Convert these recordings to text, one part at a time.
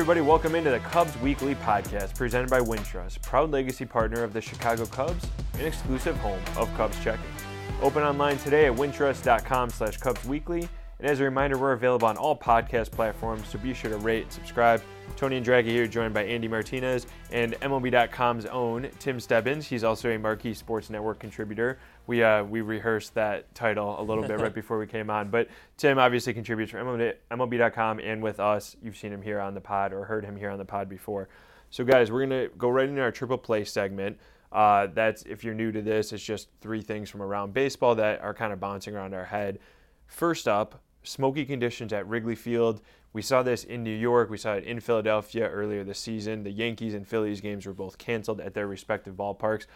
everybody. Welcome into the Cubs Weekly Podcast presented by Wintrust, proud legacy partner of the Chicago Cubs and exclusive home of Cubs checking. Open online today at wintrust.com slash Cubs Weekly. And as a reminder, we're available on all podcast platforms, so be sure to rate and subscribe. Tony Andracki here, joined by Andy Martinez and MLB.com's own Tim Stebbins. He's also a Marquee Sports Network contributor. We uh, we rehearsed that title a little bit right before we came on, but Tim obviously contributes for MLB, MLB.com and with us. You've seen him here on the pod or heard him here on the pod before. So guys, we're gonna go right into our triple play segment. Uh, that's if you're new to this, it's just three things from around baseball that are kind of bouncing around our head. First up, smoky conditions at Wrigley Field. We saw this in New York. We saw it in Philadelphia earlier this season. The Yankees and Phillies games were both canceled at their respective ballparks.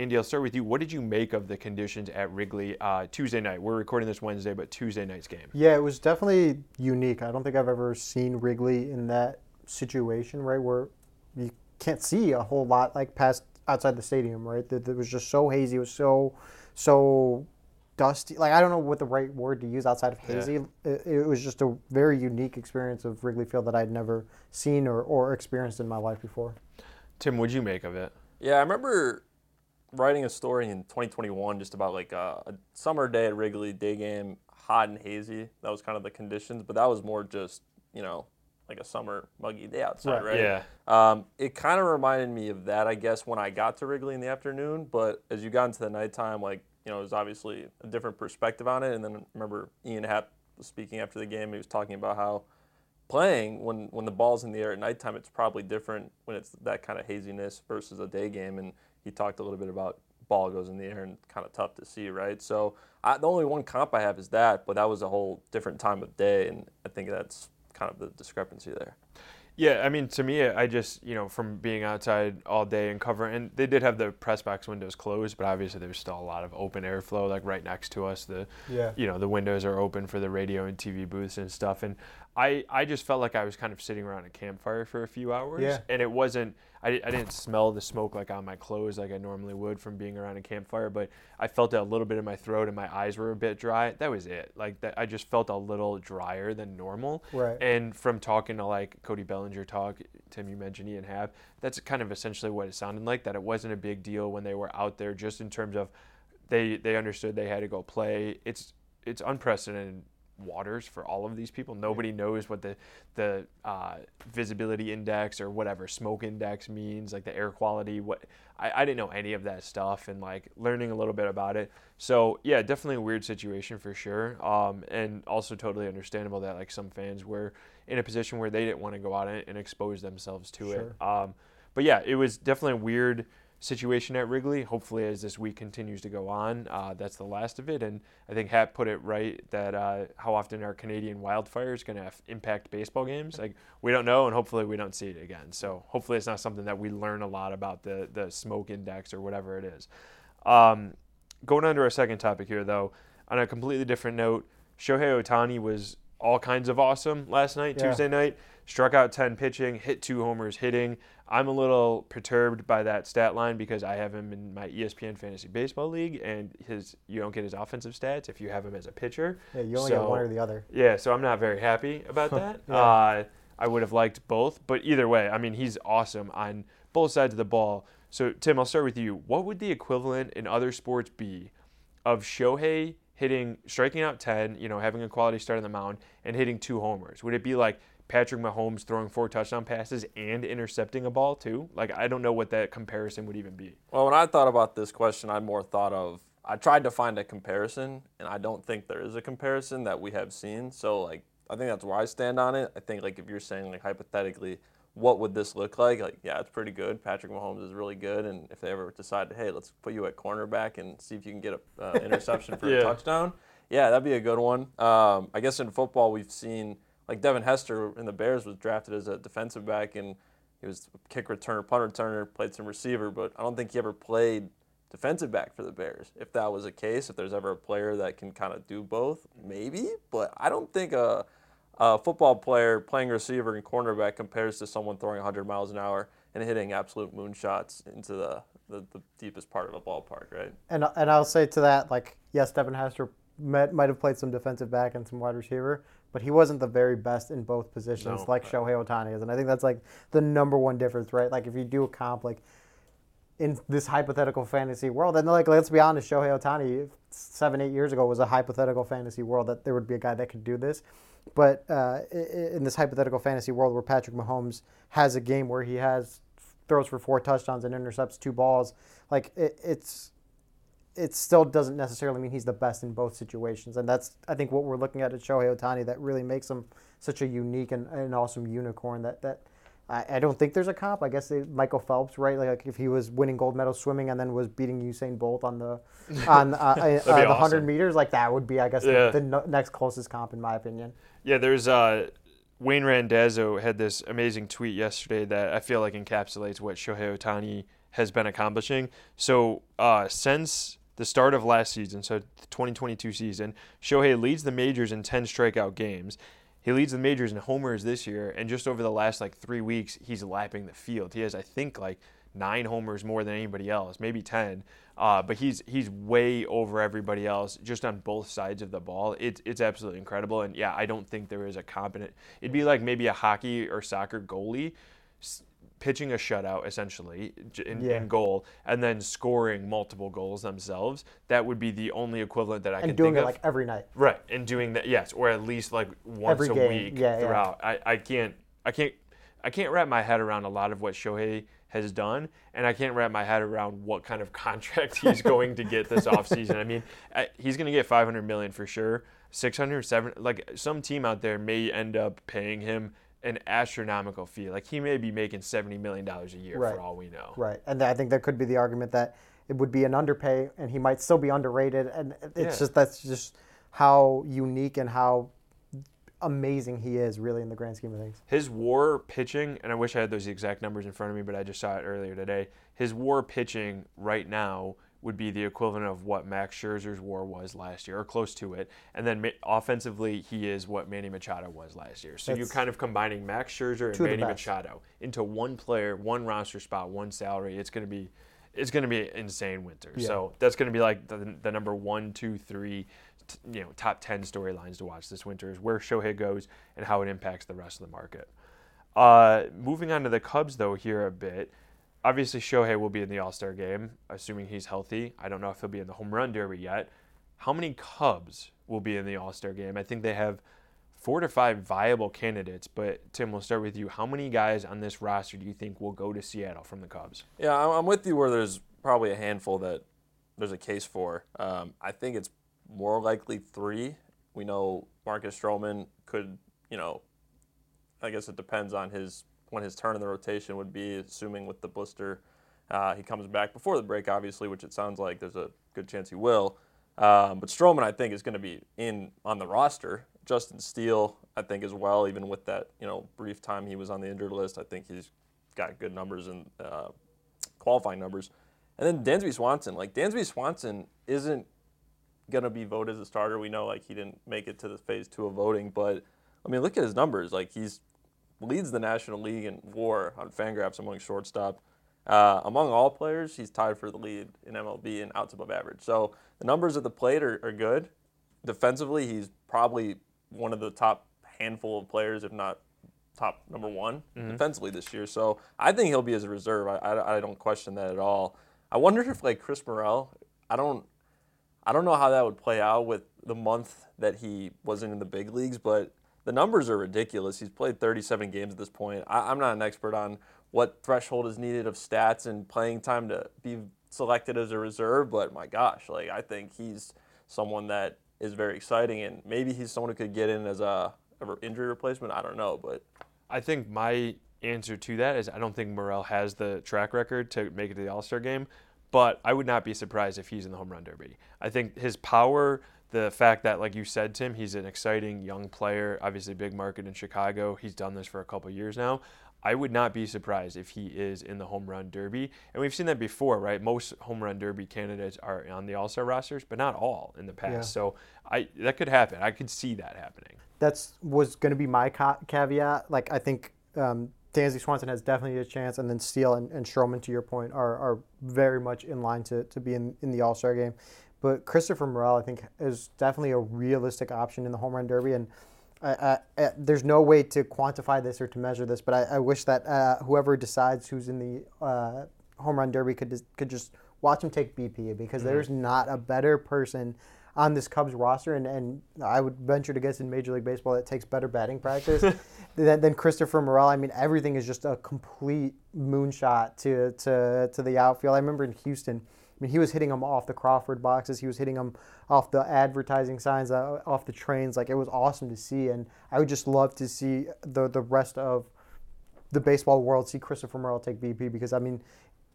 Andy, I'll start with you. What did you make of the conditions at Wrigley uh, Tuesday night? We're recording this Wednesday, but Tuesday night's game. Yeah, it was definitely unique. I don't think I've ever seen Wrigley in that situation, right, where you can't see a whole lot like past outside the stadium, right? That it was just so hazy. It was so so dusty. Like I don't know what the right word to use outside of hazy. Yeah. It, it, was just a very unique experience of Wrigley Field that I'd never seen or, or experienced in my life before. Tim, what'd you make of it? Yeah, I remember writing a story in 2021 just about like a, a summer day at Wrigley, day game, hot and hazy. That was kind of the conditions, but that was more just you know like a summer muggy day outside, right? right? Yeah. Um, it kind of reminded me of that, I guess, when I got to Wrigley in the afternoon. But as you got into the nighttime, like you know, it was obviously a different perspective on it. And then I remember Ian Happ was speaking after the game. He was talking about how playing when when the ball's in the air at nighttime, it's probably different when it's that kind of haziness versus a day game. And he talked a little bit about ball goes in the air and kind of tough to see, right? So I, the only one comp I have is that, but that was a whole different time of day, and I think that's kind of the discrepancy there. Yeah, I mean, to me, I just, you know, from being outside all day and covering, and they did have the press box windows closed, but obviously there's still a lot of open airflow, like right next to us. The, yeah. you know, the windows are open for the radio and TV booths and stuff. And I, I just felt like I was kind of sitting around a campfire for a few hours. Yeah. And it wasn't, I, I didn't smell the smoke like on my clothes like I normally would from being around a campfire, but I felt it a little bit in my throat and my eyes were a bit dry. That was it. Like that, I just felt a little drier than normal. Right. And from talking to like Cody Bellinger talk, Tim, you mentioned Ian Happ, that's kind of essentially what it sounded like. That it wasn't a big deal when they were out there, just in terms of they they understood they had to go play. It's it's unprecedented waters for all of these people. Nobody knows what the the uh, visibility index or whatever smoke index means, like the air quality. What I, I didn't know any of that stuff, and like learning a little bit about it. So yeah, definitely a weird situation for sure, um, and also totally understandable that like some fans were in a position where they didn't want to go out and, and expose themselves to sure. it. Um, but yeah, it was definitely a weird situation at Wrigley. Hopefully, as this week continues to go on, uh, that's the last of it. And I think Happ put it right that uh, how often are Canadian wildfires going to impact baseball games? Like we don't know, and hopefully we don't see it again. So hopefully it's not something that we learn a lot about the the smoke index or whatever it is. Um, going on to our second topic here, though, on a completely different note, Shohei Ohtani was all kinds of awesome last night, yeah. Tuesday night. Struck out 10 pitching, hit two homers hitting. I'm a little perturbed by that stat line because I have him in my ESPN Fantasy Baseball League, and his you don't get his offensive stats if you have him as a pitcher. Yeah, you only so, get one or the other. Yeah, so I'm not very happy about that. yeah. uh, I would have liked both, but either way, I mean, he's awesome on both sides of the ball. So, Tim, I'll start with you. What would the equivalent in other sports be of Shohei hitting, striking out 10, you know, having a quality start on the mound, and hitting two homers? Would it be like Patrick Mahomes throwing four touchdown passes and intercepting a ball too? Like I don't know what that comparison would even be. Well, when I thought about this question, I more thought of I tried to find a comparison, and I don't think there is a comparison that we have seen. So like I think that's where I stand on it. I think like if you're saying like hypothetically, what would this look like? Like yeah, it's pretty good. Patrick Mahomes is really good, and if they ever decide, hey, let's put you at cornerback and see if you can get an uh, interception for yeah. a touchdown, yeah, that'd be a good one. Um, I guess in football we've seen like Devin Hester in the Bears was drafted as a defensive back and he was kick returner, punt returner, played some receiver, but I don't think he ever played defensive back for the Bears. If that was a case, if there's ever a player that can kind of do both, maybe. But I don't think a, a football player playing receiver and cornerback compares to someone throwing 100 miles an hour and hitting absolute moonshots into the, the, the deepest part of a ballpark, right? And and I'll say to that, like, yes, Devin Hester might have played some defensive back and some wide receiver, but he wasn't the very best in both positions No. like Shohei Ohtani is. And I think that's like the number one difference, right? Like if you do a comp, like in this hypothetical fantasy world, and like let's be honest, Shohei Ohtani seven, eight years ago was a hypothetical fantasy world that there would be a guy that could do this. But uh, in this hypothetical fantasy world where Patrick Mahomes has a game where he has throws for four touchdowns and intercepts two balls, like it, it's it still doesn't necessarily mean he's the best in both situations. And that's, I think, what we're looking at at Shohei Ohtani that really makes him such a unique and, and awesome unicorn that, that I, I don't think there's a comp. I guess they, Michael Phelps, right? Like if he was winning gold medals swimming and then was beating Usain Bolt on the on uh, uh, the awesome. 100 meters, like that would be, I guess, Yeah. the, the no- next closest comp in my opinion. Yeah, there's uh, Wayne Randazzo had this amazing tweet yesterday that I feel like encapsulates what Shohei Ohtani has been accomplishing. So uh, since the start of last season, so the 2022 season, Shohei leads the majors in 10 strikeout games. He leads the majors in homers this year, and just over the last like three weeks, he's lapping the field. He has, I think, like nine homers more than anybody else, maybe ten. Uh, but he's he's way over everybody else just on both sides of the ball. It's it's absolutely incredible. And yeah, I don't think there is a competent. It'd be like maybe a hockey or soccer goalie pitching a shutout essentially in, Yeah. in goal and then scoring multiple goals themselves. That would be the only equivalent that I And can doing think it of. like every night. Right, and doing that, yes, or at least like once Every a game, week yeah, yeah. throughout. I, I can't, I can't, I can't wrap my head around a lot of what Shohei has done, and I can't wrap my head around what kind of contract he's going to get this offseason. I mean, he's going to get 500 million for sure. 600, 700, like some team out there may end up paying him an astronomical fee. Like he may be making 70 million dollars a year Right. for all we know. Right. And I think there could be the argument that it would be an underpay and he might still be underrated. And it's Yeah. just that's just how unique and how amazing he is, really, in the grand scheme of things. His WAR pitching, and I wish I had those exact numbers in front of me, but I just saw it earlier today. His WAR pitching right now would be the equivalent of what Max Scherzer's WAR was last year, or close to it. And then ma- offensively, he is what Manny Machado was last year. So you're kind of combining Max Scherzer and two of the Manny. Machado into one player, one roster spot, one salary. It's going to be. It's going to be an insane winter. Yeah. So that's going to be like the, the number one, two, three, t- you know, top ten storylines to watch this winter is where Shohei goes and how it impacts the rest of the market. Uh, moving on to the Cubs, though, here a bit. Obviously, Shohei will be in the All Star game, assuming he's healthy. I don't know if he'll be in the Home Run Derby yet. How many Cubs will be in the All Star game? I think they have four to five viable candidates, but Tim, we'll start with you. How many guys on this roster do you think will go to Seattle from the Cubs? Yeah, I'm with you where there's probably a handful that there's a case for. Um, I think it's more likely three. We know Marcus Stroman could, you know, I guess it depends on his when his turn in the rotation would be, assuming with the blister uh, he comes back before the break, obviously, which it sounds like there's a good chance he will. Um, but Stroman, I think, is going to be in on the roster. Justin Steele, I think, as well. Even with that, you know, brief time he was on the injured list, I think he's got good numbers and uh, qualifying numbers. And then Dansby Swanson, like Dansby Swanson isn't gonna be voted as a starter. We know like he didn't make it to the phase two of voting, but I mean look at his numbers. Like he's leads the National League in WAR on Fangraphs among shortstop. Uh, among all players, he's tied for the lead in MLB in outs above average. So the numbers at the plate are, are good. Defensively, he's probably one of the top handful of players, if not top number one defensively this year. So I think he'll be as a reserve. I, I, I don't question that at all. I wonder if like Chris Morel, I don't I don't know how that would play out with the month that he wasn't in the big leagues, but the numbers are ridiculous. He's played 37 games at this point. I, I'm not an expert on what threshold is needed of stats and playing time to be selected as a reserve, but my gosh, like I think he's someone that is very exciting, and maybe he's someone who could get in as a, a injury replacement. I don't know, but I think my answer to that is I don't think Morel has the track record to make it to the All Star game, but I would not be surprised if he's in the home run derby. I think his power, the fact that, like you said, Tim, he's an exciting young player, obviously big market in Chicago. He's done this for a couple years now. I would not be surprised if he is in the home run derby. And we've seen that before, right? Most home run derby candidates are on the All Star rosters, but not all in the past. Yeah. So I that could happen. I could see that happening. That's was going to be my ca- caveat. Like I think um, Dansby Swanson has definitely a chance, and then Steele and, and Stroman, to your point, are, are very much in line to, to be in, in the All Star game. But Christopher Morel, I think, is definitely a realistic option in the home run derby. And I, I, I, there's no way to quantify this or to measure this, but I, I wish that uh, whoever decides who's in the uh, home run derby could just, could just watch him take BP because Mm-hmm. there's not a better person on this Cubs roster, and, and I would venture to guess in Major League Baseball that takes better batting practice than, than Christopher Morel. I mean, everything is just a complete moonshot to, to, to the outfield. I remember in Houston. I mean, he was hitting them off the Crawford boxes. He was hitting them off the advertising signs, uh, off the trains. Like it was awesome to see, and I would just love to see the the rest of the baseball world see Christopher Morel take BP because I mean,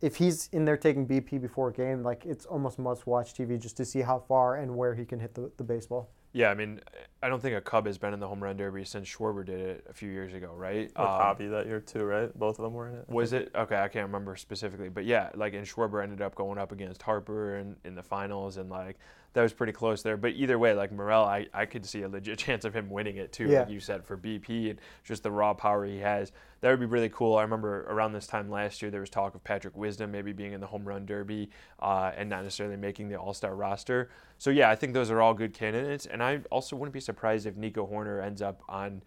if he's in there taking BP before a game, like it's almost must watch TV just to see how far and where he can hit the, the baseball. Yeah, I mean, I don't think a Cub has been in the home run derby since Schwarber did it a few years ago, right? Or Um, that year too, right? Both of them were in it. Was it okay? I can't remember specifically, but yeah, like and Schwarber ended up going up against Harper in, in the finals, and like that was pretty close there. But either way, like Morel, I, I could see a legit chance of him winning it too, Yeah. like you said for BP and just the raw power he has. That would be really cool. I remember around this time last year there was talk of Patrick Wisdom maybe being in the home run derby uh, and not necessarily making the All Star roster. So yeah, I think those are all good candidates, and I also wouldn't be surprised if Nico Hoerner ends up on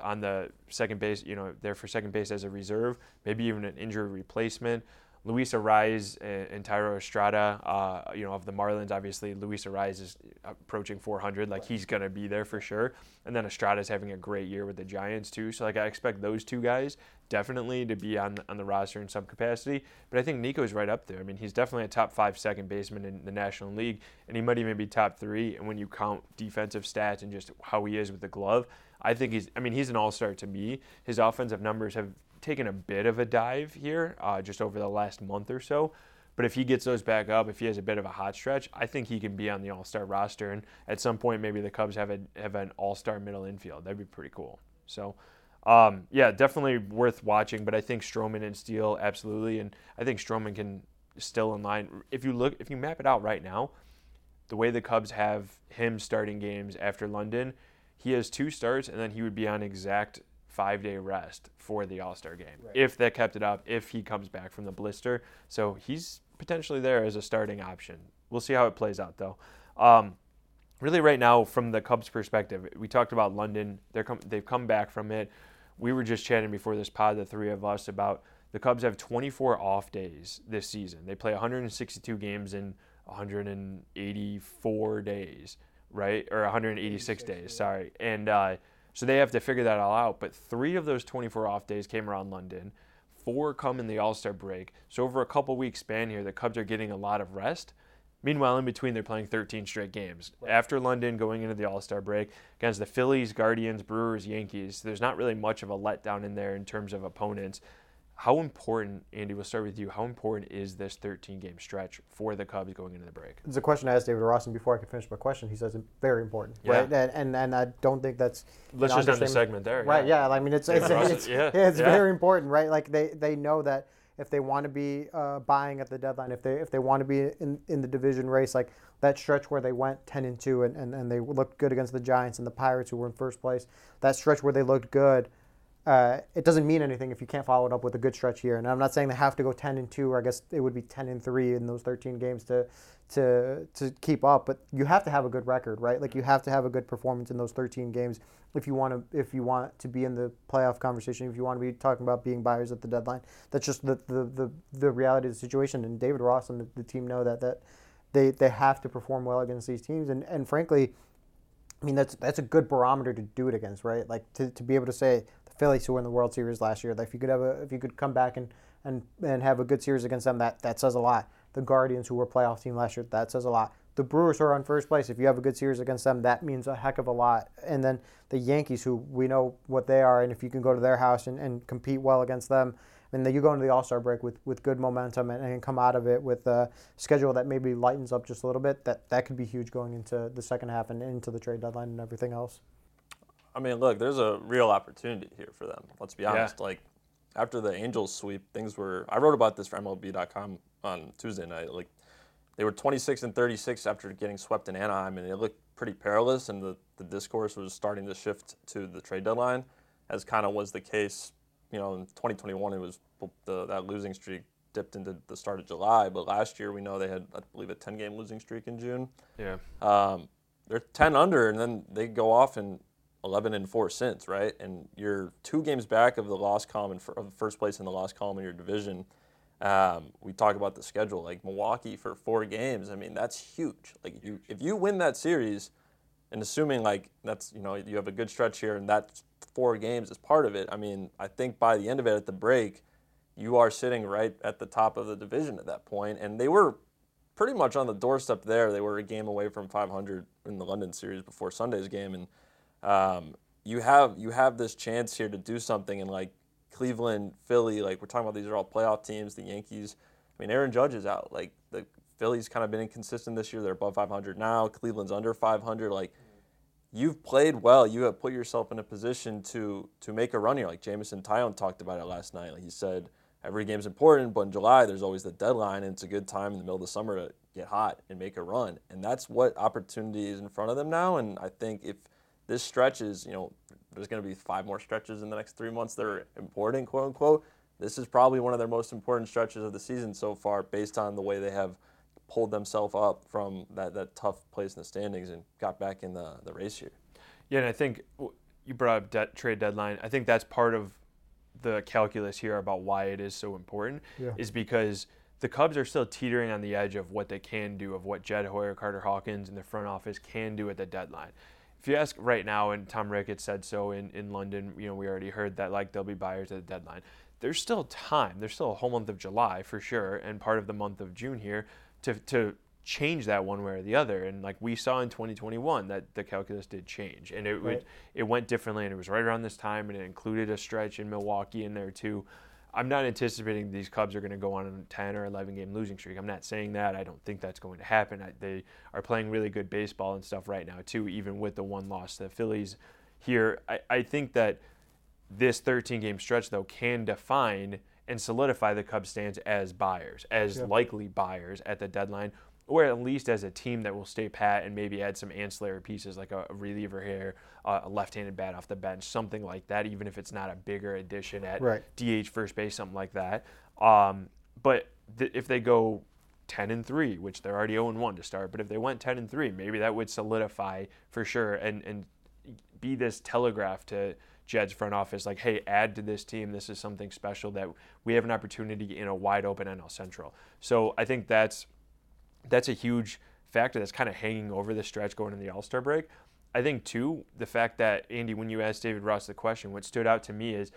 on the second base, you know, there for second base as a reserve, maybe even an injury replacement. Luis Arraez and, Thairo Estrada, uh, you know, of the Marlins, obviously Luis Arraez is approaching 400, like he's gonna be there for sure. And then Estrada's having a great year with the Giants too, so like I expect those two guys definitely to be on on the roster in some capacity. But I think Nico's right up there. I mean, he's definitely a top five second baseman in the National League, and he might even be top three. And when you count defensive stats and just how he is with the glove, I think he's. I mean, he's an all-star to me. His offensive numbers have taken a bit of a dive here, uh, just over the last month or so. But if he gets those back up, if he has a bit of a hot stretch, I think he can be on the All-Star roster. And at some point, maybe the Cubs have a have an All-Star middle infield. That'd be pretty cool. So, um, yeah, definitely worth watching. But I think Stroman and Steele absolutely, and I think Stroman can still in line. If you look, if you map it out right now, the way the Cubs have him starting games after London, he has two starts, and then he would be on exact five day rest for the All Star game if they kept it up. If he comes back from the blister, so he's potentially there as a starting option. We'll see how it plays out though. Um, really, right now, from the Cubs' perspective, we talked about London. They're com- they've come back from it. We were just chatting before this pod, the three of us, about the Cubs have 24 off days this season. They play 162 games in 184 days, right? Or 186 days, sorry. And uh, so they have to figure that all out. But three of those 24 off days came around London. Four come in the All Star break. So over a couple weeks span here, the Cubs are getting a lot of rest. Meanwhile, in between, they're playing 13 straight games. After London, going into the All Star break against the Phillies, Guardians, Brewers, Yankees, there's not really much of a letdown in there in terms of opponents. How important, Andy, we'll start with you. How important is this 13 game stretch for the Cubs going into the break? It's a question I asked David Ross, and before I could finish my question, he says it's very important, Yeah. right? And, and and I don't think that's Let's just end the segment there. Right. Yeah. I mean, it's it's, Ross- it's, yeah, yeah, it's yeah. very important, right? Like they, they know that if they want to be uh, buying at the deadline, if they if they want to be in, in the division race, like that stretch where they went ten and two and, and, and they looked good against the Giants and the Pirates who were in first place, that stretch where they looked good. Uh, it doesn't mean anything if you can't follow it up with a good stretch here. And I'm not saying they have to go 10 and 2, or I guess it would be 10 and 3 in those 13 games to to to keep up. But you have to have a good record, right? Like you have to have a good performance in those 13 games if you want to if you want to be in the playoff conversation. If you want to be talking about being buyers at the deadline, that's just the the, the, the reality of the situation. And David Ross and the, the team know that that they they have to perform well against these teams. And and frankly. I mean that's that's a good barometer to do it against, right? Like to, to be able to say Phillies who were in the World Series last year, if you could have a if you could come back and, and, and have a good series against them, that, that says a lot. The Guardians who were playoff team last year, that says a lot. The Brewers who are on first place, if you have a good series against them, that means a heck of a lot. And then the Yankees who we know what they are, and if you can go to their house and, and compete well against them, and then you go into the All Star break with, with good momentum and, and come out of it with a schedule that maybe lightens up just a little bit. That that could be huge going into the second half and into the trade deadline and everything else. I mean, look, there's a real opportunity here for them. Let's be honest. Like after the Angels sweep, things were. I wrote about this for MLB.com on Tuesday night. Like they were 26 and 36 after getting swept in Anaheim, and it looked pretty perilous. And the, the discourse was starting to shift to the trade deadline, as kind of was the case. You know, in 2021, it was the, that losing streak dipped into the start of July. But last year, we know they had, I believe, a 10-game losing streak in June. Yeah. Um, they're 10 under, and then they go off and 11 and four since, right? And you're two games back of the loss column and of first place in the loss column in your division. Um, we talk about the schedule, like Milwaukee for four games. I mean, that's huge. Like if you if you win that series, and assuming like that's you know you have a good stretch here and that four games is part of it. I mean, I think by the end of it at the break, you are sitting right at the top of the division at that point, and they were pretty much on the doorstep there. They were a game away from 500 in the London series before Sunday's game, and um, you have you have this chance here to do something. And like Cleveland, Philly, like we're talking about, these are all playoff teams. The Yankees. I mean, Aaron Judge is out. Like the Phillies kind of been inconsistent this year. They're above 500 now. Cleveland's under 500. Like you've played well. You have put yourself in a position to to make a run here. Like Jameson Taillon talked about it last night. Like he said every game's important, but in July there's always the deadline, and it's a good time in the middle of the summer to get hot and make a run. And that's what opportunity is in front of them now. And I think if this stretch is, you know, there's going to be five more stretches in the next three months that are important, quote unquote. This is probably one of their most important stretches of the season so far, based on the way they have pulled themselves up from that, that tough place in the standings and got back in the, the race here. Yeah, and I think you brought up debt, trade deadline. I think that's part of the calculus here about why it is so important yeah. is because the Cubs are still teetering on the edge of what they can do, of what Jed Hoyer, Carter Hawkins, and the front office can do at the deadline. If you ask right now, and Tom Ricketts said so in, in London, you know, we already heard that like there'll be buyers at the deadline. There's still time. There's still a whole month of July for sure, and part of the month of June here to to change that one way or the other. And like we saw in 2021, that the calculus did change, and it right. would, it went differently, and it was right around this time, and it included a stretch in Milwaukee in there too. I'm not anticipating these Cubs are going to go on a 10 or 11 game losing streak. I'm not saying that. I don't think that's going to happen. I, they are playing really good baseball and stuff right now too, even with the one loss to the Phillies here. I, I think that this 13 game stretch though can define and solidify the Cubs stance as buyers, as yeah. likely buyers at the deadline, or at least as a team that will stay pat and maybe add some ancillary pieces like a, reliever here, uh, a left-handed bat off the bench, something like that. Even if it's not a bigger addition at right. DH first base, something like that. Um, but th- if they go 10 and 3, which they're already 0 and 1 to start, but if they went 10 and 3, maybe that would solidify for sure and and be this telegraph to Jed's front office like, hey, add to this team. This is something special that we have an opportunity in a wide open NL Central. So I think that's that's a huge factor that's kind of hanging over the stretch going into the All Star break. I think too the fact that Andy, when you asked David Ross the question, what stood out to me is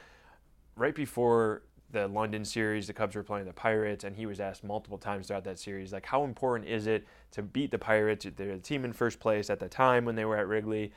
right before the London series, the Cubs were playing the Pirates, and he was asked multiple times throughout that series, like, how important is it to beat the Pirates? They're the team in first place at the time when they were at Wrigley.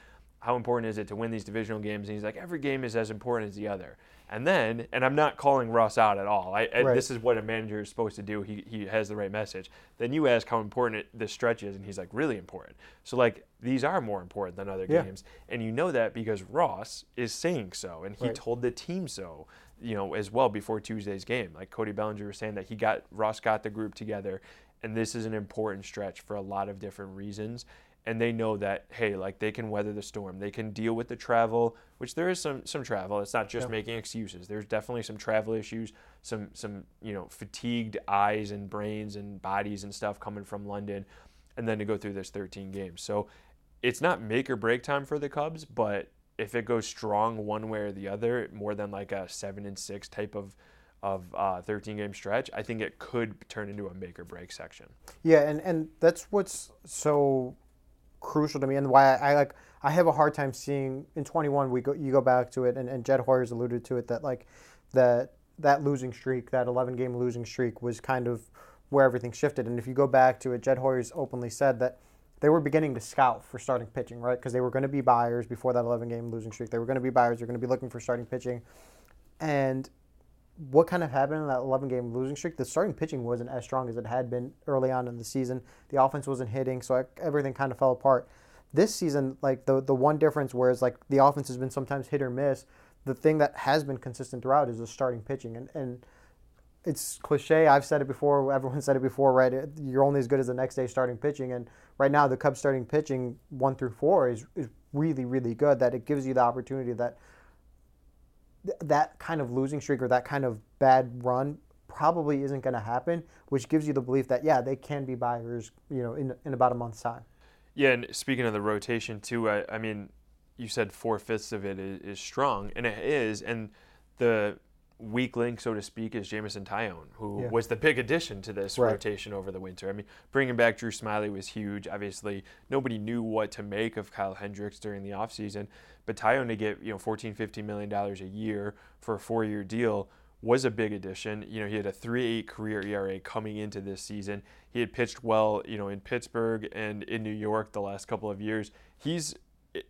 How important is it to win these divisional games? And he's like, every game is as important as the other. And then, and I'm not calling Ross out at all. I, right. This is what a manager is supposed to do. He, he has the right message. Then you ask how important it, this stretch is, and he's like, really important. So, like, these are more important than other yeah. games. And you know that because Ross is saying so, and he right. told the team so, you know, as well before Tuesday's game. Like Cody Bellinger was saying that he got, Ross got the group together, and this is an important stretch for a lot of different reasons and they know that hey like they can weather the storm. They can deal with the travel which there is some some travel. It's not just making excuses. There's definitely some travel issues some some you know fatigued eyes and brains and bodies and stuff coming from london and then to go through this 13 games. So it's not make or break time for the cubs but if it goes strong one way or the other more than like a seven and six type of of uh, 13 game stretch, I think it could turn into a make or break section. Yeah, and, and that's what's so crucial to me and why I, I, like I have a hard time seeing in 21 we go you go back to it and, and Jed Hoyer's alluded to it that like that that losing streak that 11 game losing streak was kind of where everything shifted and if you go back to it Jed Hoyer's openly said that they were beginning to scout for starting pitching right? Because they were going to be buyers before that 11 game losing streak. They were going to be buyers they're going to be looking for starting pitching and what kind of happened in that 11 game losing streak? The starting pitching wasn't as strong as it had been early on in the season. The offense wasn't hitting, so everything kind of fell apart. This season, like the the one difference, whereas like the offense has been sometimes hit or miss, the thing that has been consistent throughout is the starting pitching, and and it's cliche. I've said it before. Everyone said it before, right? You're only as good as the next day starting pitching, and right now the Cubs starting pitching one through four is is really really good. That it gives you the opportunity that that kind of losing streak or that kind of bad run probably isn't going to happen, which gives you the belief that yeah, they can be buyers, you know, in in about a month's time. Yeah, and speaking of the rotation too, I, I mean, you said four fifths of it is, is strong, and it is. And the weak link, so to speak, is Jameson Taillon, who Yeah. was the big addition to this Right. rotation over the winter. I mean, bringing back Drew Smyly was huge. Obviously, nobody knew what to make of Kyle Hendricks during the offseason, but Taillon to get, you know, 14, 15 million dollars a year for a four-year deal was a big addition. You know, he had a 3.8 career ERA coming into this season. He had pitched well, you know, in Pittsburgh and in New York the last couple of years. He's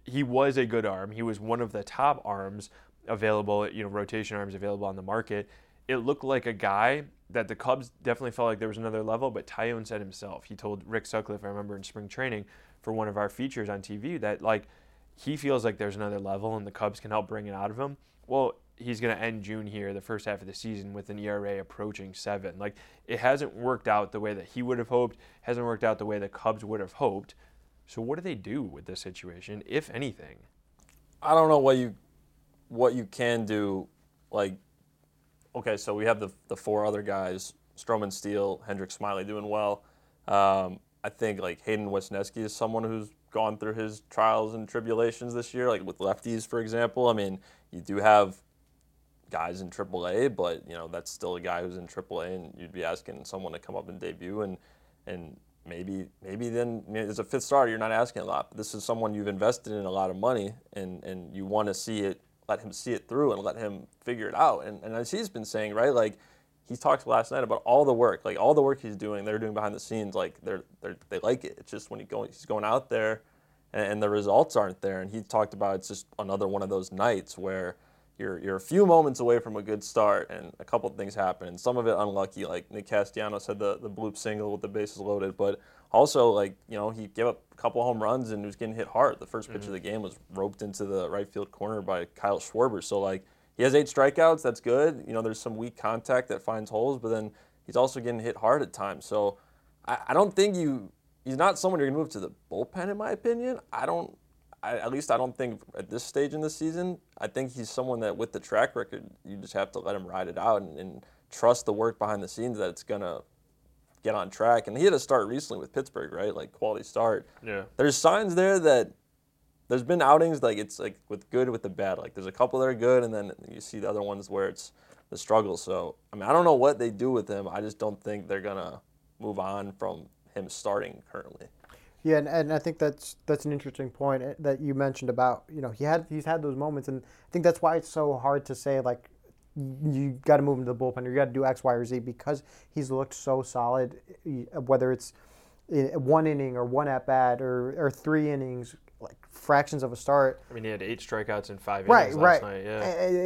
he was a good arm. He was one of the top arms available, you know, rotation arms available on the market. It looked like a guy that the Cubs definitely felt like there was another level, but Taillon said himself. He told Rick Sutcliffe, I remember in spring training for one of our features on TV, that like he feels like there's another level and the Cubs can help bring it out of him. Well, he's going to end June here, the first half of the season, with an ERA approaching seven. Like it hasn't worked out the way that he would have hoped, hasn't worked out the way the Cubs would have hoped. So what do they do with this situation, if anything? I don't know what you what you can do. Like, okay, so we have the the four other guys: Stroman, Steele, Hendrick, Smyly, doing well. Um, I think like Hayden Wesneski is someone who's gone through his trials and tribulations this year, like with lefties, for example. I mean, you do have guys in AAA, but you know that's still a guy who's in AAA, and you'd be asking someone to come up and debut, and and maybe maybe then I mean, as a fifth starter, you're not asking a lot. But this is someone you've invested in a lot of money, and and you want to see it, let him see it through, and let him figure it out. And and as he's been saying, right, like. He talked last night about all the work, like all the work he's doing. They're doing behind the scenes, like they're, they're they like it. It's just when he go, he's going out there, and, and the results aren't there. And he talked about it's just another one of those nights where you're you're a few moments away from a good start, and a couple things happen, and some of it unlucky. Like Nick Castellanos had the the bloop single with the bases loaded, but also like you know he gave up a couple home runs and was getting hit hard. The 1st pitch of mm-hmm. the game was roped into the right field corner by Kyle Schwarber. So like he has eight strikeouts, that's good. You know there's some weak contact that finds holes, but then he's also getting hit hard at times. So I, I don't think you. He's not someone you're gonna move to the bullpen, in my opinion. I don't. I, at least I don't think at this stage in the season. I think he's someone that, with the track record, you just have to let him ride it out and, and trust the work behind the scenes that it's gonna get on track. And he had a start recently with Pittsburgh, right? Like quality start. Yeah. There's signs there that there's been outings like it's like with good with the bad. Like there's a couple that are good, and then you see the other ones where it's the struggle. So I mean, I don't know what they do with him. I just don't think they're gonna move on from him starting currently. Yeah, and, and I think that's that's an interesting point eh, that you mentioned about you know he had he's had those moments, and I think that's why it's so hard to say like you got to move him to the bullpen or you got to do X, Y, or Z because he's looked so solid, whether it's one inning or one at bat or, or three innings, like fractions of a start. I mean, he had eight strikeouts in five Right, innings right. last night. Yeah.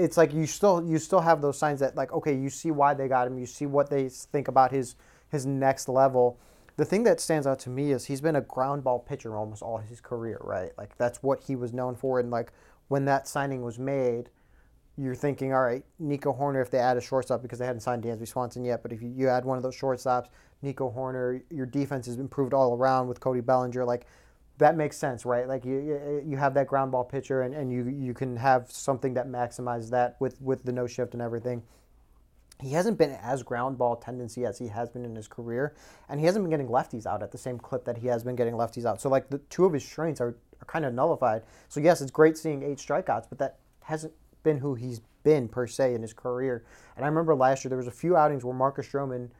It's like you still you still have those signs that like okay, you see why they got him, you see what they think about his his next level. The thing that stands out to me is he's been a ground ball pitcher almost all his career, right? Like that's what he was known for, and like when that signing was made, you're thinking, all right, Nico Hoerner, if they add a shortstop because they hadn't signed Dansby Swanson yet, but if you, you add one of those shortstops, Nico Hoerner, your defense has improved all around with Cody Bellinger. Like that makes sense, right? Like you you- have that ground ball pitcher, and, and you you can have something that maximizes that with with the no shift and everything. He hasn't been as ground ball tendency as he has been in his career, and he hasn't been getting lefties out at the same clip that he has been getting lefties out. So like the two of his strengths are, are kind of nullified. So yes, it's great seeing eight strikeouts, but that hasn't been who he's been per se in his career. And I remember last year there was a few outings where Marcus Stroman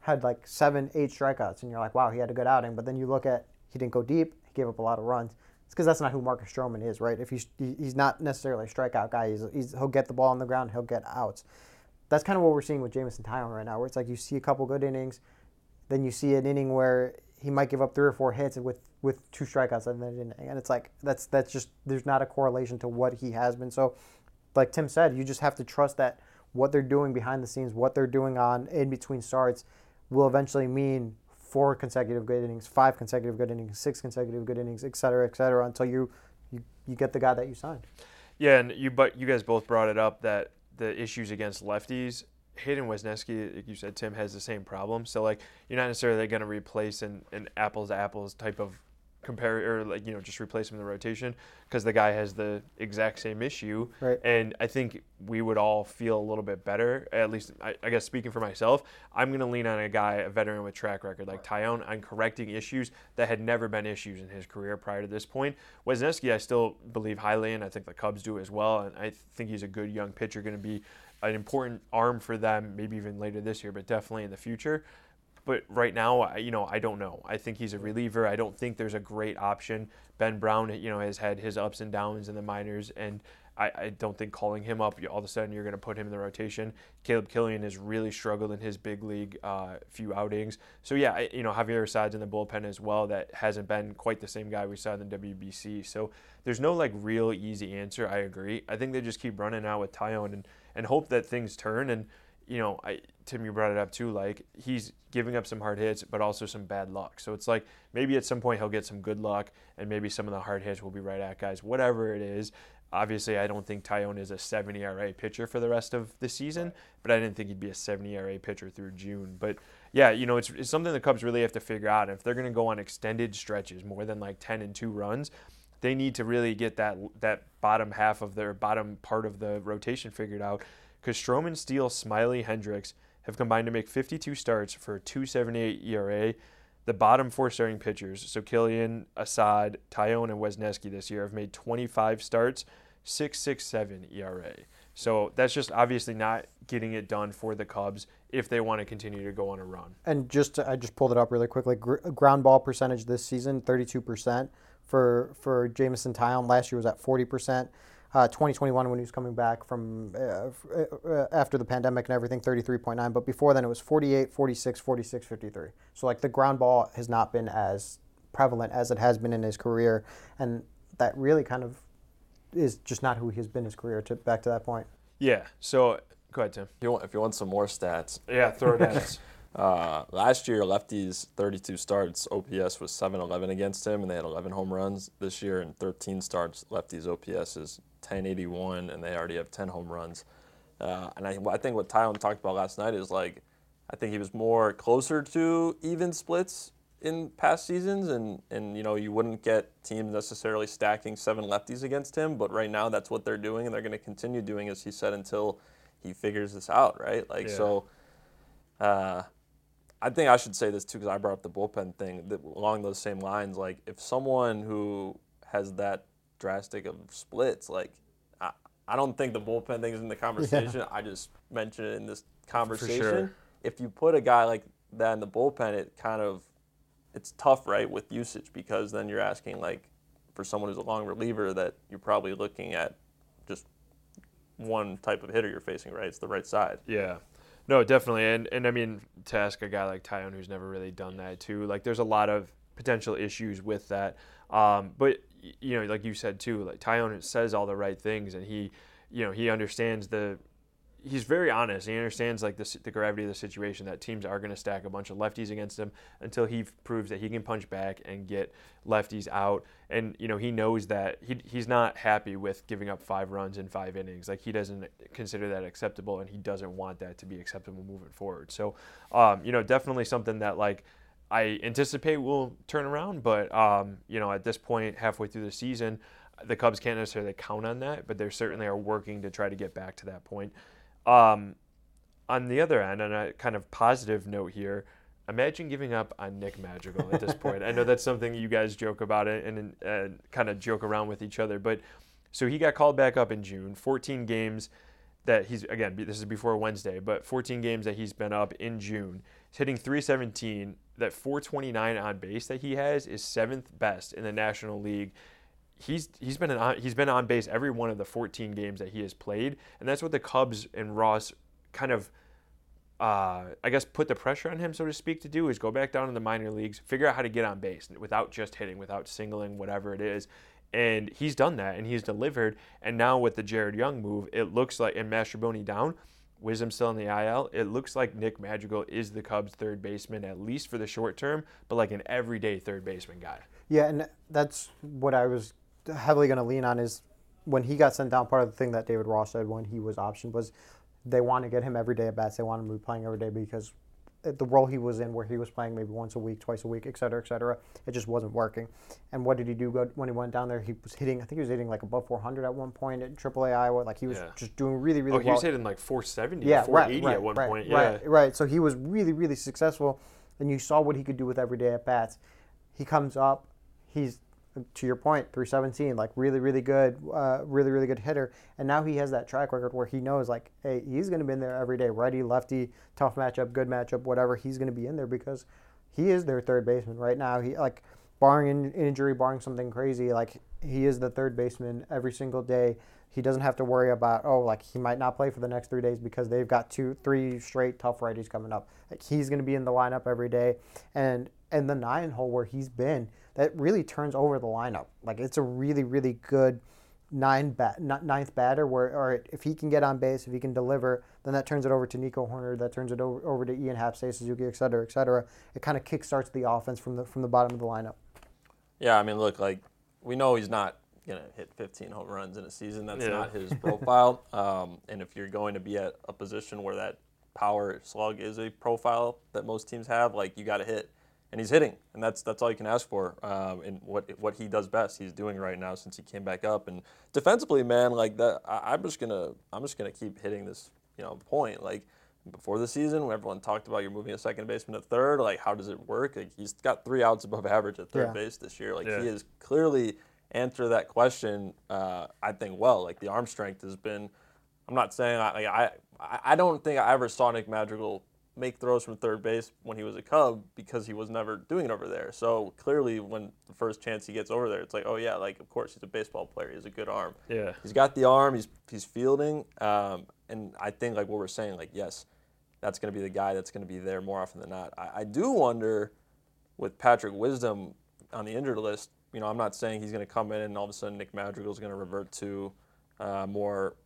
had like seven, eight strikeouts, and you're like, wow, he had a good outing. But then you look at he didn't go deep, he gave up a lot of runs. It's because that's not who Marcus Stroman is, right? If he's he's not necessarily a strikeout guy, he's, he's he'll get the ball on the ground, he'll get outs. That's kind of what we're seeing with Jameson Taillon right now, where it's like you see a couple good innings, then you see an inning where he might give up three or four hits with with two strikeouts that inning, and it's like that's that's just there's not a correlation to what he has been. So, like Tim said, you just have to trust that what they're doing behind the scenes, what they're doing on in between starts, will eventually mean four consecutive good innings, five consecutive good innings, six consecutive good innings, et cetera, et cetera, until you you, you get the guy that you signed. Yeah, and you but you guys both brought it up that the issues against lefties. Hayden Wesneski, like you said, Tim has the same problem. So like you're not necessarily going to replace an, an apples to apples type of compare or like you know just replace him in the rotation because the guy has the exact same issue. Right. And I think we would all feel a little bit better. At least I, I guess speaking for myself, I'm going to lean on a guy, a veteran with track record like Taillon, on correcting issues that had never been issues in his career prior to this point. Wesneski, I still believe highly, and I think the Cubs do as well. And I think he's a good young pitcher, going to be an important arm for them, maybe even later this year, but definitely in the future. But right now, you know, I don't know. I think he's a reliever. I don't think there's a great option. Ben Brown, you know, has had his ups and downs in the minors, and I, I don't think calling him up, all of a sudden you're going to put him in the rotation. Caleb Killian has really struggled in his big league uh, few outings. So yeah, I, you know, Javier Assad's in the bullpen as well. That hasn't been quite the same guy we saw in the WBC. So there's no like real easy answer. I agree. I think they just keep running out with Taillon and and hope that things turn and you know, I Tim, you brought it up too. Like he's giving up some hard hits, but also some bad luck. So it's like maybe at some point he'll get some good luck, and maybe some of the hard hits will be right at guys. Whatever it is. Obviously, I don't think Taillon is a 70 ERA pitcher for the rest of the season, but I didn't think he'd be a 70 ERA pitcher through June. But yeah, you know, it's, it's something the Cubs really have to figure out. If they're going to go on extended stretches, more than like 10 and two runs, they need to really get that that bottom half of their bottom part of the rotation figured out Stroman, Steele, Smyly, Hendricks have combined to make 52 starts for a 2.78 ERA. The bottom four starting pitchers, so Killian, Assad, Taillon, and Wesneski this year have made 25 starts, 6.67 ERA. So that's just obviously not getting it done for the Cubs if they want to continue to go on a run. And just to, I just pulled it up really quickly. Gr- ground ball percentage this season, 32% for for Jameson Taillon. Last year was at 40%. Uh, 2021 when he was coming back from uh, uh, after the pandemic and everything 33.9 but before then it was 48 46 46 53 so like the ground ball has not been as prevalent as it has been in his career and that really kind of is just not who he has been his career to back to that point Yeah. So go ahead, Tim. If you want, if you want some more stats, Yeah, throw it at us. uh, last year lefties 32 starts, OPS was 711 against him, and they had 11 home runs. This year in 13 starts, lefties OPS is 1081, and they already have 10 home runs. Uh, and I, I think what Taillon talked about last night is like, I think he was more closer to even splits in past seasons, and and you know you wouldn't get teams necessarily stacking seven lefties against him, but right now that's what they're doing, and they're going to continue doing, as he said, until he figures this out, right? Like Yeah. so. Uh, I think I should say this too because I brought up the bullpen thing. That along those same lines, like if someone who has that drastic of splits, like I, I don't think the bullpen thing is in the conversation. I just mentioned it in this conversation. sure. If you put a guy like that in the bullpen, it kind of it's tough, right, with usage because then you're asking like for someone who's a long reliever that you're probably looking at just one type of hitter you're facing, right? It's the right side. Yeah. No, definitely. And and I mean to ask a guy like Taillon who's never really done that too, like there's a lot of potential issues with that. Um, but you know, like you said too, like Taillon says all the right things and he you know, he understands the he's very honest. He understands like the, the gravity of the situation that teams are going to stack a bunch of lefties against him until he proves that he can punch back and get lefties out. And you know he knows that he he's not happy with giving up five runs in five innings. Like he doesn't consider that acceptable, and he doesn't want that to be acceptable moving forward. So, um, you know, definitely something that like. I anticipate will turn around, but um, you know, at this point, halfway through the season, the Cubs can't necessarily count on that, but they certainly are working to try to get back to that point. Um, on the other end, on a kind of positive note here, imagine giving up on Nick Magical at this point. I know that's something you guys joke about it and, and kind of joke around with each other, but so he got called back up in June, 14 games that he's again this is before Wednesday, but 14 games that he's been up in June. He's hitting 317. That 429 on base that he has is seventh best in the National League. He's he's been on, he's been on base every one of the 14 games that he has played, and that's what the Cubs and Ross kind of uh, I guess put the pressure on him, so to speak, to do is go back down to the minor leagues, figure out how to get on base without just hitting, without singling, whatever it is. And he's done that, and he's delivered. And now with the Jared Young move, it looks like and Mastrobuoni down, Wisdom still in the IL. It looks like Nick Madrigal is the Cubs' third baseman at least for the short term, but like an everyday third baseman guy. Yeah, and that's what I was heavily going to lean on is when he got sent down. Part of the thing that David Ross said when he was optioned was they want to get him every day at bats. They want him to be playing every day because the role he was in, where he was playing maybe once a week, twice a week, et cetera, et cetera. It just wasn't working. And what did he do when he went down there? He was hitting. I think he was hitting like above 400 at one point at AAA Iowa. Like he was Yeah. just doing really, really Oh, well. he was hitting like 470, yeah, right, right, at one right, point. Yeah. Right, right. So he was really, really successful, and you saw what he could do with everyday at bats. He comes up, he's to your point, 317, like really, really good, uh, really, really good hitter. And now he has that track record where he knows, like, hey, he's going to be in there every day, righty, lefty, tough matchup, good matchup, whatever. He's going to be in there because he is their third baseman right now. He like, barring an injury, barring something crazy, like he is the third baseman every single day. He doesn't have to worry about oh, like he might not play for the next three days because they've got two, three straight tough righties coming up. Like he's going to be in the lineup every day, and and the nine hole where he's been, that really turns over the lineup. Like it's a really, really good nine bat, ninth batter. Where all right, if he can get on base, if he can deliver, then that turns it over to Nico Hoerner. That turns it over, over to Ian Happ, Seiya Suzuki, et cetera, et cetera. It kind of kickstarts the offense from the from the bottom of the lineup. Yeah, I mean, look, like we know he's not gonna hit 15 home runs in a season. That's Yeah. not his profile. um, and if you're going to be at a position where that power slug is a profile that most teams have, like you got to hit, and he's hitting, and that's that's all you can ask for. Um, and what what he does best, he's doing right now since he came back up. And defensively, man, like that, I, I'm just gonna I'm just gonna keep hitting this, you know, point like. Before the season, when everyone talked about you're moving a second baseman to third, like how does it work? Like he's got three outs above average at third Yeah. base this year. Like Yeah. he is clearly answer that question. Uh, I think well. Like the arm strength has been. I'm not saying I, like, I I I don't think I ever saw Nick Madrigal make throws from third base when he was a Cub because he was never doing it over there. So clearly, when the first chance he gets over there, it's like, oh yeah, like of course he's a baseball player. He has a good arm. Yeah. He's got the arm. He's he's fielding. Um, and I think like what we're saying, like yes, that's going to be the guy that's going to be there more often than not. I, I do wonder with Patrick Wisdom on the injured list. You know, I'm not saying he's going to come in and all of a sudden Nick Madrigal is going to revert to uh, more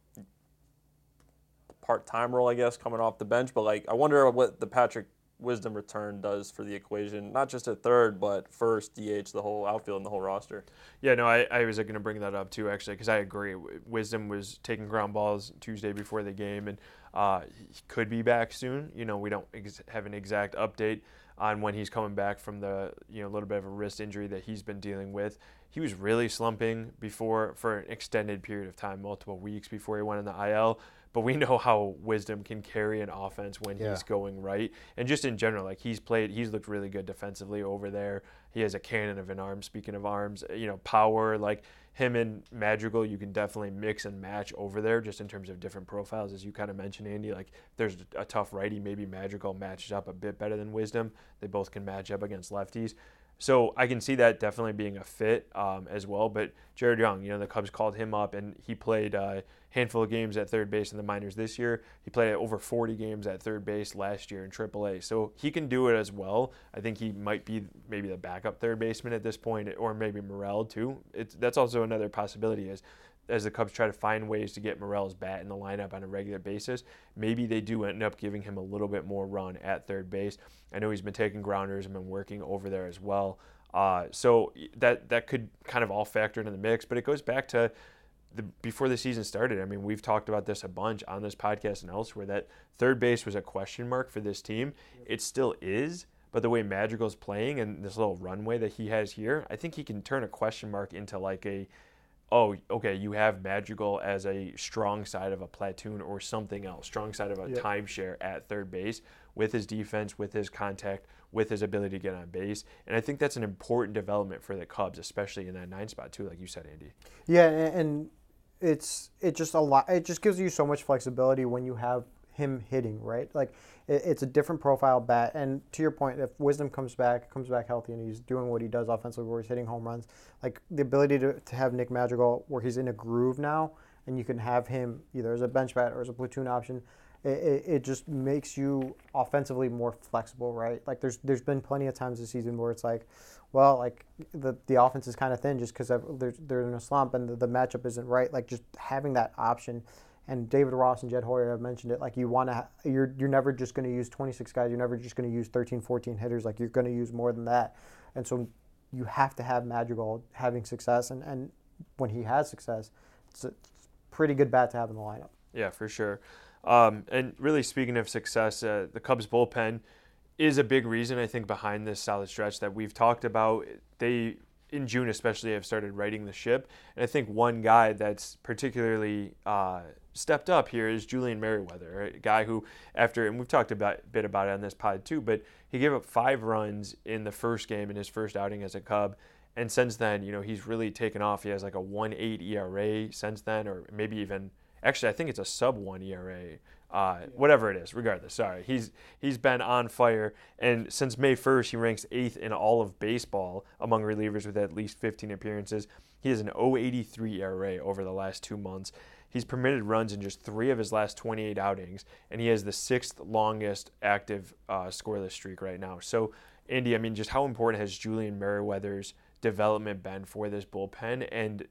part-time role, I guess, coming off the bench. But like, I wonder what the Patrick Wisdom return does for the equation, not just at third, but first, DH, the whole outfield, and the whole roster. Yeah, no, I, I was going to bring that up too, actually, because I agree. Wisdom was taking ground balls Tuesday before the game, and uh, he could be back soon. You know, we don't ex- have an exact update on when he's coming back from the you know a little bit of a wrist injury that he's been dealing with. He was really slumping before for an extended period of time, multiple weeks before he went in the IL. But we know how Wisdom can carry an offense when Yeah. he's going right, and just in general, like he's played, he's looked really good defensively over there. He has a cannon of an arm. Speaking of arms, you know, power like him and Madrigal, you can definitely mix and match over there just in terms of different profiles, as you kind of mentioned, Andy. Like there's a tough righty, maybe Madrigal matches up a bit better than Wisdom. They both can match up against lefties. So I can see that definitely being a fit um, as well. But Jared Young, you know, the Cubs called him up and he played a handful of games at third base in the minors this year. He played over 40 games at third base last year in AAA. So he can do it as well. I think he might be maybe the backup third baseman at this point, or maybe Morel too. It's, that's also another possibility is as the Cubs try to find ways to get Morel's bat in the lineup on a regular basis, maybe they do end up giving him a little bit more run at third base. I know he's been taking grounders and been working over there as well. Uh, so that that could kind of all factor into the mix, but it goes back to the, before the season started. I mean, we've talked about this a bunch on this podcast and elsewhere that third base was a question mark for this team. It still is, but the way Madrigal's playing and this little runway that he has here, I think he can turn a question mark into like a oh, okay, you have Madrigal as a strong side of a platoon or something else, strong side of a Yep. timeshare at third base with his defense, with his contact, with his ability to get on base. And I think that's an important development for the Cubs, especially in that nine spot, too, like you said, Andy. Yeah, and, and it's it just a lot. It just gives you so much flexibility when you have him hitting, right? Like it, it's a different profile bat. And to your point, if Wisdom comes back, comes back healthy, and he's doing what he does offensively, where he's hitting home runs, like the ability to, to have Nick Madrigal, where he's in a groove now, and you can have him either as a bench bat or as a platoon option. It, it, it just makes you offensively more flexible, right? Like there's there's been plenty of times this season where it's like, well, like the the offense is kind of thin just because they're they're in a slump and the, the matchup isn't right. Like just having that option, and David Ross and Jed Hoyer have mentioned it. Like you want to, you're you're never just going to use 26 guys. You're never just going to use 13, 14 hitters. Like you're going to use more than that, and so you have to have Madrigal having success, and and when he has success, it's a pretty good bat to have in the lineup. Yeah, for sure. Um, and really, speaking of success, uh, the Cubs bullpen, is a big reason I think behind this solid stretch that we've talked about. They in June especially have started righting the ship, and I think one guy that's particularly uh, stepped up here is Julian Merryweather, a guy who after and we've talked about a bit about it on this pod too, but he gave up five runs in the first game in his first outing as a Cub. And since then, you know, he's really taken off. He has like a 1.8 ERA since then, or maybe even actually, I think it's a sub one ERA uh, whatever it is. Regardless, sorry, he's he's been on fire, and since May 1st, he ranks eighth in all of baseball among relievers with at least 15 appearances. He has an 0.83 ERA over the last two months. He's permitted runs in just three of his last 28 outings, and he has the sixth longest active uh, scoreless streak right now. So, Andy, I mean, just how important has Julian Merryweather's development been for this bullpen? And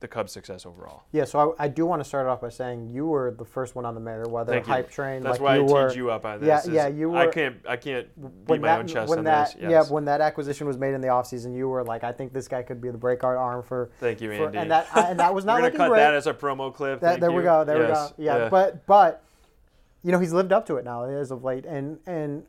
the Cubs' success overall. Yeah, so I, I do want to start off by saying you were the first one on the Merryweather Thank hype you. train. That's like why you I were, teed you up on Yeah, this. yeah, is you were. I can't. I can't beat when my that, own chest when on that, this. Yes. Yeah, when that acquisition was made in the offseason, you were like, I think this guy could be the breakout arm for. Thank you, for Andy. and that and that was not looking cut great. that as a promo clip. That- there we go. There Yes. we go. Yeah, but but you know he's lived up to it now as of late, and and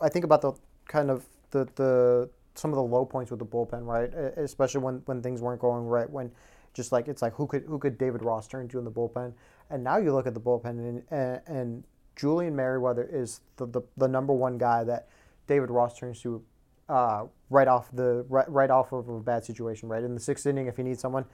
I think about the kind of the the some of the low points with the bullpen, right? Especially when when things weren't going right. When just like it's like who could who could David Ross turn to in the bullpen? And now you look at the bullpen and and, and Julian Merryweather is the, the the number one guy that David Ross turns to uh, right off the right, right off of a bad situation. Right in the sixth inning, if he needs someone,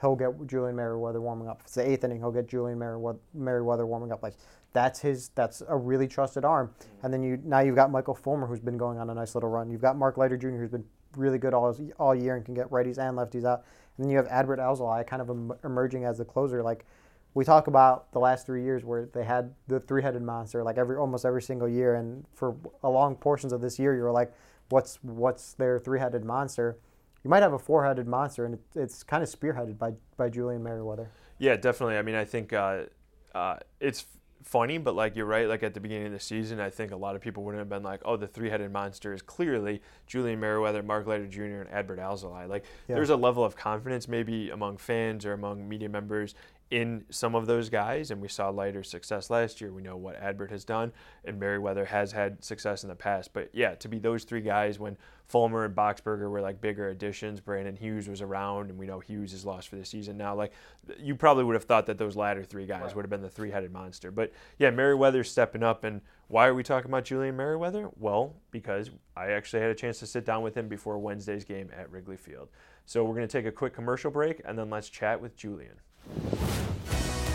he'll get Julian Merryweather warming up. If it's the eighth inning, he'll get Julian Merryweather, warming up. Like that's his. That's a really trusted arm. And then you now you've got Michael Fulmer who's been going on a nice little run. You've got Mark Leiter Jr. who's been really good all all year and can get righties and lefties out. And then you have Adbert Alzolay kind of em- emerging as the closer. Like we talk about the last three years where they had the three-headed monster like every almost every single year, and for a long portions of this year, you were like, what's what's their three-headed monster? You might have a four-headed monster, and it, it's kind of spearheaded by by Julian Merryweather. Yeah, definitely. I mean, I think uh, uh, it's funny, but like you're right. Like at the beginning of the season, I think a lot of people wouldn't have been like, "Oh, the three-headed monster is clearly Julian Merryweather, Mark Leiter Jr., and Adbert Alzolay." Like Yeah. there's a level of confidence maybe among fans or among media members in some of those guys, and we saw Leiter's success last year. We know what Adbert has done, and Merryweather has had success in the past. But yeah, to be those three guys when Fulmer and Boxberger were like bigger additions, Brandon Hughes was around, and we know Hughes is lost for the season now. Like you probably would have thought that those latter three guys would have been the three-headed monster. But yeah, Merryweather's stepping up, and why are we talking about Julian Merryweather? Well, because I actually had a chance to sit down with him before Wednesday's game at Wrigley Field. So we're going to take a quick commercial break, and then let's chat with Julian.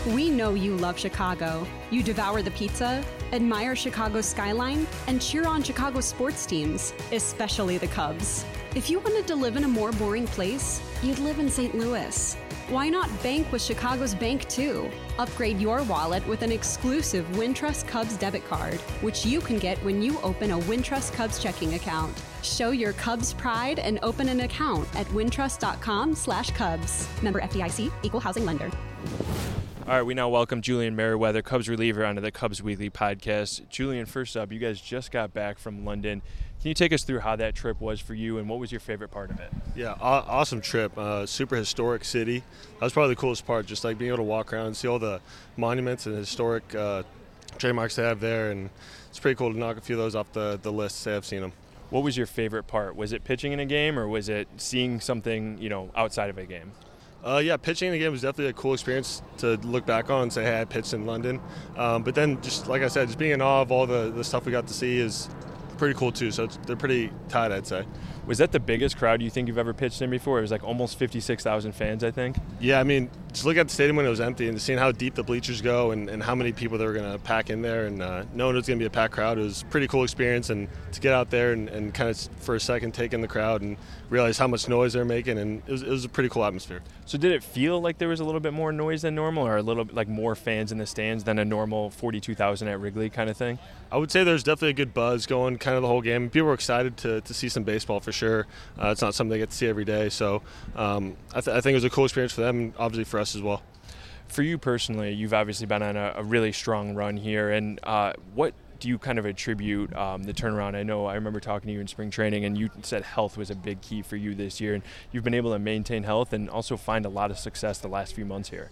We know you love Chicago. You devour the pizza, admire Chicago's skyline, and cheer on Chicago sports teams, especially the Cubs. If you wanted to live in a more boring place, you'd live in St. Louis. Why not bank with Chicago's Bank too? Upgrade your wallet with an exclusive Wintrust Cubs debit card, which you can get when you open a Wintrust Cubs checking account. Show your Cubs pride and open an account at wintrust.com/cubs. Member FDIC, equal housing lender. All right, we now welcome Julian Merryweather, Cubs reliever, onto the Cubs Weekly podcast. Julian, first up, you guys just got back from London. Can you take us through how that trip was for you, and what was your favorite part of it? Yeah, awesome trip. Uh, super historic city. That was probably the coolest part, just like being able to walk around and see all the monuments and historic uh, trademarks they have there. And it's pretty cool to knock a few of those off the, the list, say I've seen them. What was your favorite part? Was it pitching in a game, or was it seeing something, you know, outside of a game? Uh, yeah, pitching the game was definitely a cool experience to look back on and say, hey, I pitched in London. Um, but then, just like I said, just being in awe of all the, the stuff we got to see is pretty cool too. So it's, they're pretty tight, I'd say. Was that the biggest crowd you think you've ever pitched in before? It was like almost 56,000 fans, I think. Yeah, I mean, just look at the stadium when it was empty and seeing how deep the bleachers go and, and how many people they were going to pack in there and uh, knowing it was going to be a packed crowd, it was a pretty cool experience. And to get out there and, and kind of for a second take in the crowd and realize how much noise they're making, and it was, it was a pretty cool atmosphere. So did it feel like there was a little bit more noise than normal, or a little bit like more fans in the stands than a normal 42,000 at Wrigley kind of thing? I would say there's definitely a good buzz going kind of the whole game. People were excited to, to see some baseball for sure. Uh, it's not something they get to see every day. So um, I, th- I think it was a cool experience for them obviously for us as well. For you personally, you've obviously been on a, a really strong run here, and uh, what do you kind of attribute um, the turnaround? I know I remember talking to you in spring training, and you said health was a big key for you this year, and you've been able to maintain health and also find a lot of success the last few months here.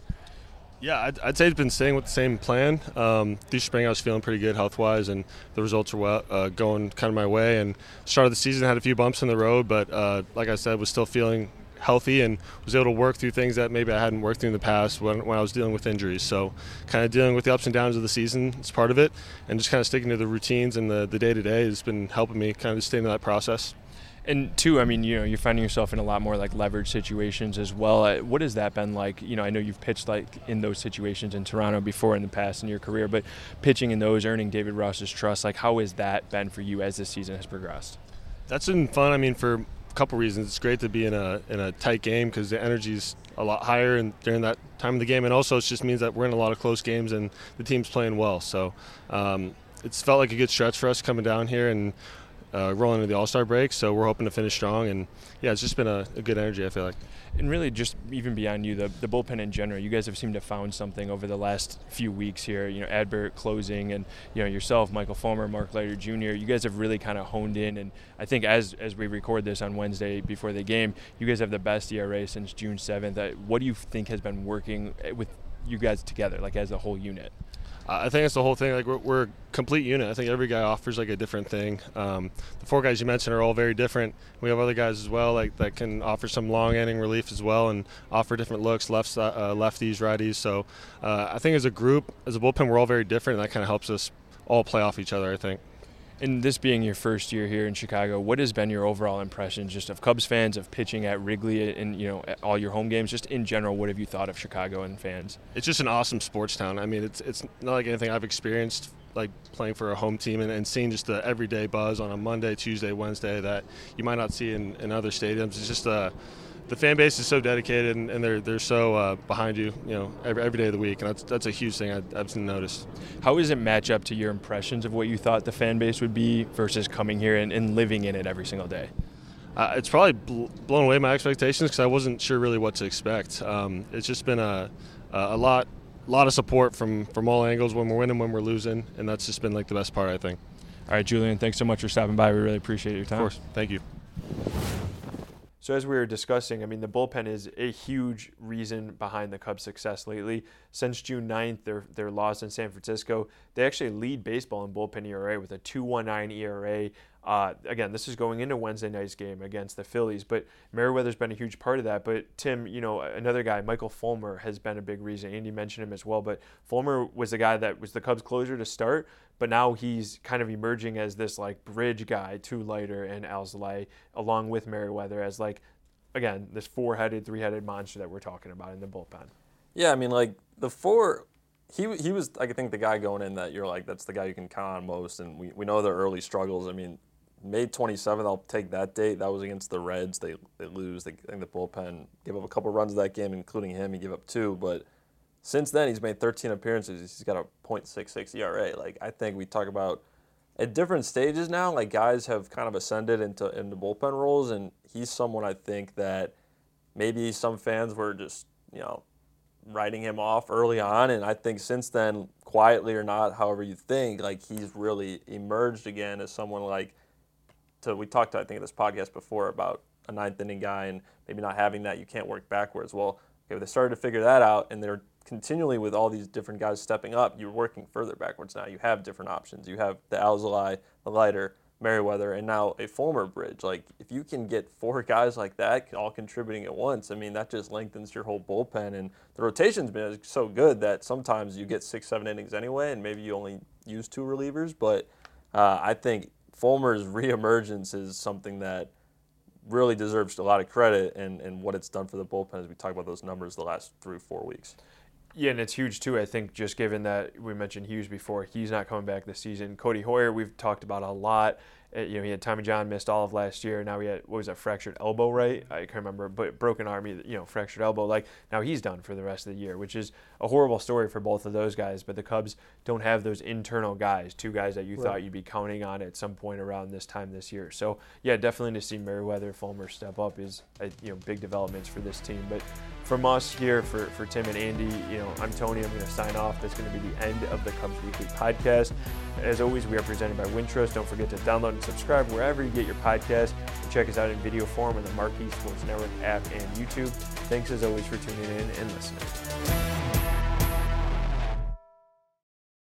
Yeah, I'd, I'd, say it's been staying with the same plan. Um, spring, I was feeling pretty good health wise, and the results were well, uh, going kind of my way. And started the season, had a few bumps in the road, but uh, like I said, was still feeling healthy and was able to work through things that maybe I hadn't worked through in the past when, when I was dealing with injuries. So, kind of dealing with the ups and downs of the season is part of it, and just kind of sticking to the routines and the day to day has been helping me kind of stay in that process. And two, I mean, you know, you're finding yourself in a lot more like leverage situations as well. Uh, what has that been like? You know, I know you've pitched like in those situations in Toronto before in the past in your career, but pitching in those, earning David Ross's trust, like how has that been for you as this season has progressed? That's been fun. I mean, for couple reasons, it's great to be in a in a tight game because the energy's a lot higher and during that time of the game, and also it just means that we're in a lot of close games and the team's playing well. So um, it's felt like a good stretch for us coming down here and uh, rolling into the All Star break. So we're hoping to finish strong. And yeah, it's just been a, a, good energy. I feel like. And really, just even beyond you, the, the bullpen in general, you guys have seemed to have found something over the last few weeks here. You know, Adbert closing, and you know yourself, Michael Fulmer, Mark Leiter Jr. You guys have really kind of honed in, and I think as as we record this on Wednesday before the game, you guys have the best ERA since June seventh. Uh, what do you think has been working with you guys together, like as a whole unit? I think it's the whole thing. Like we're, we're, a complete unit. I think every guy offers like a different thing. Um, the four guys you mentioned are all very different. We have other guys as well, like that can offer some long inning relief as well, and offer different looks, left uh, lefties, righties. So uh, I think as a group, as a bullpen, we're all very different, and that kind of helps us all play off each other. I think. And this being your first year here in Chicago, what has been your overall impression just of Cubs fans, of pitching at Wrigley and you know all your home games? Just in general, what have you thought of Chicago and fans? It's just an awesome sports town. I mean, it's it's not like anything I've experienced like playing for a home team and, and seeing just the everyday buzz on a Monday, Tuesday, Wednesday that you might not see in, in other stadiums. It's just a the fan base is so dedicated and, and they're they're so uh, behind you, you know, every, every day of the week, and that's that's a huge thing I, I've noticed. How does it match up to your impressions of what you thought the fan base would be versus coming here and, and living in it every single day? Uh, it's probably bl- blown away my expectations because I wasn't sure really what to expect. Um, it's just been a a lot lot of support from from all angles when we're winning, when we're losing, and that's just been like the best part, I think. All right, Julian, thanks so much for stopping by. We really appreciate your time. Of course, thank you. So as we were discussing, I mean, the bullpen is a huge reason behind the Cubs' success lately. Since June 9th, their their loss in San Francisco, they actually lead baseball in bullpen ERA with a 2.19 ERA. Uh, again, this is going into Wednesday night's game against the Phillies, but Merryweather's been a huge part of that. But Tim, you know, another guy, Michael Fulmer, has been a big reason. Andy mentioned him as well, but Fulmer was the guy that was the Cubs' closer to start, but now he's kind of emerging as this like bridge guy to Leiter and Alzolay, along with Merryweather as like, again, this four-headed, three-headed monster that we're talking about in the bullpen. Yeah, I mean, like the four he he was I think the guy going in that you're like that's the guy you can count on most, and we, we know their early struggles. I mean, May 27th, I'll take that date. That was against the Reds. They they lose. They, I think the bullpen gave up a couple runs of that game, including him. He gave up two, but since then he's made 13 appearances. He's got a .66 ERA. Like I think we talk about at different stages now. Like guys have kind of ascended into into bullpen roles, and he's someone I think that maybe some fans were just you know writing him off early on, and I think since then, quietly or not, however you think, like he's really emerged again as someone like to we talked I think in this podcast before about a ninth inning guy and maybe not having that you can't work backwards. Well, okay, they started to figure that out and they're continually with all these different guys stepping up, you're working further backwards now. You have different options. You have the Alzolay, the Leiter, Merryweather, and now a Fulmer bridge. Like if you can get four guys like that all contributing at once, I mean that just lengthens your whole bullpen. And the rotation's been so good that sometimes you get six, seven innings anyway, and maybe you only use two relievers. But uh, I think Fulmer's reemergence is something that really deserves a lot of credit and, and what it's done for the bullpen as we talk about those numbers the last three, four weeks. Yeah, and it's huge too. I think just given that we mentioned Hughes before, he's not coming back this season. Codi Heuer, we've talked about a lot. Uh, you know, he had Tommy John missed all of last year. Now he had what was that fractured elbow, right? I can't remember, but broken arm, you know, fractured elbow. Like now he's done for the rest of the year, which is a horrible story for both of those guys. But the Cubs don't have those internal guys, two guys that you right. thought you'd be counting on at some point around this time this year. So yeah, definitely to see Merryweather, Fulmer step up is a, you know big developments for this team. But from us here, for, for Tim and Andy, you know, I'm Tony. I'm going to sign off. That's going to be the end of the Cubs Weekly podcast. As always, we are presented by Wintrust. Don't forget to download and subscribe wherever you get your podcast. And check us out in video form on the Marquee Sports Network app and YouTube. Thanks as always for tuning in and listening.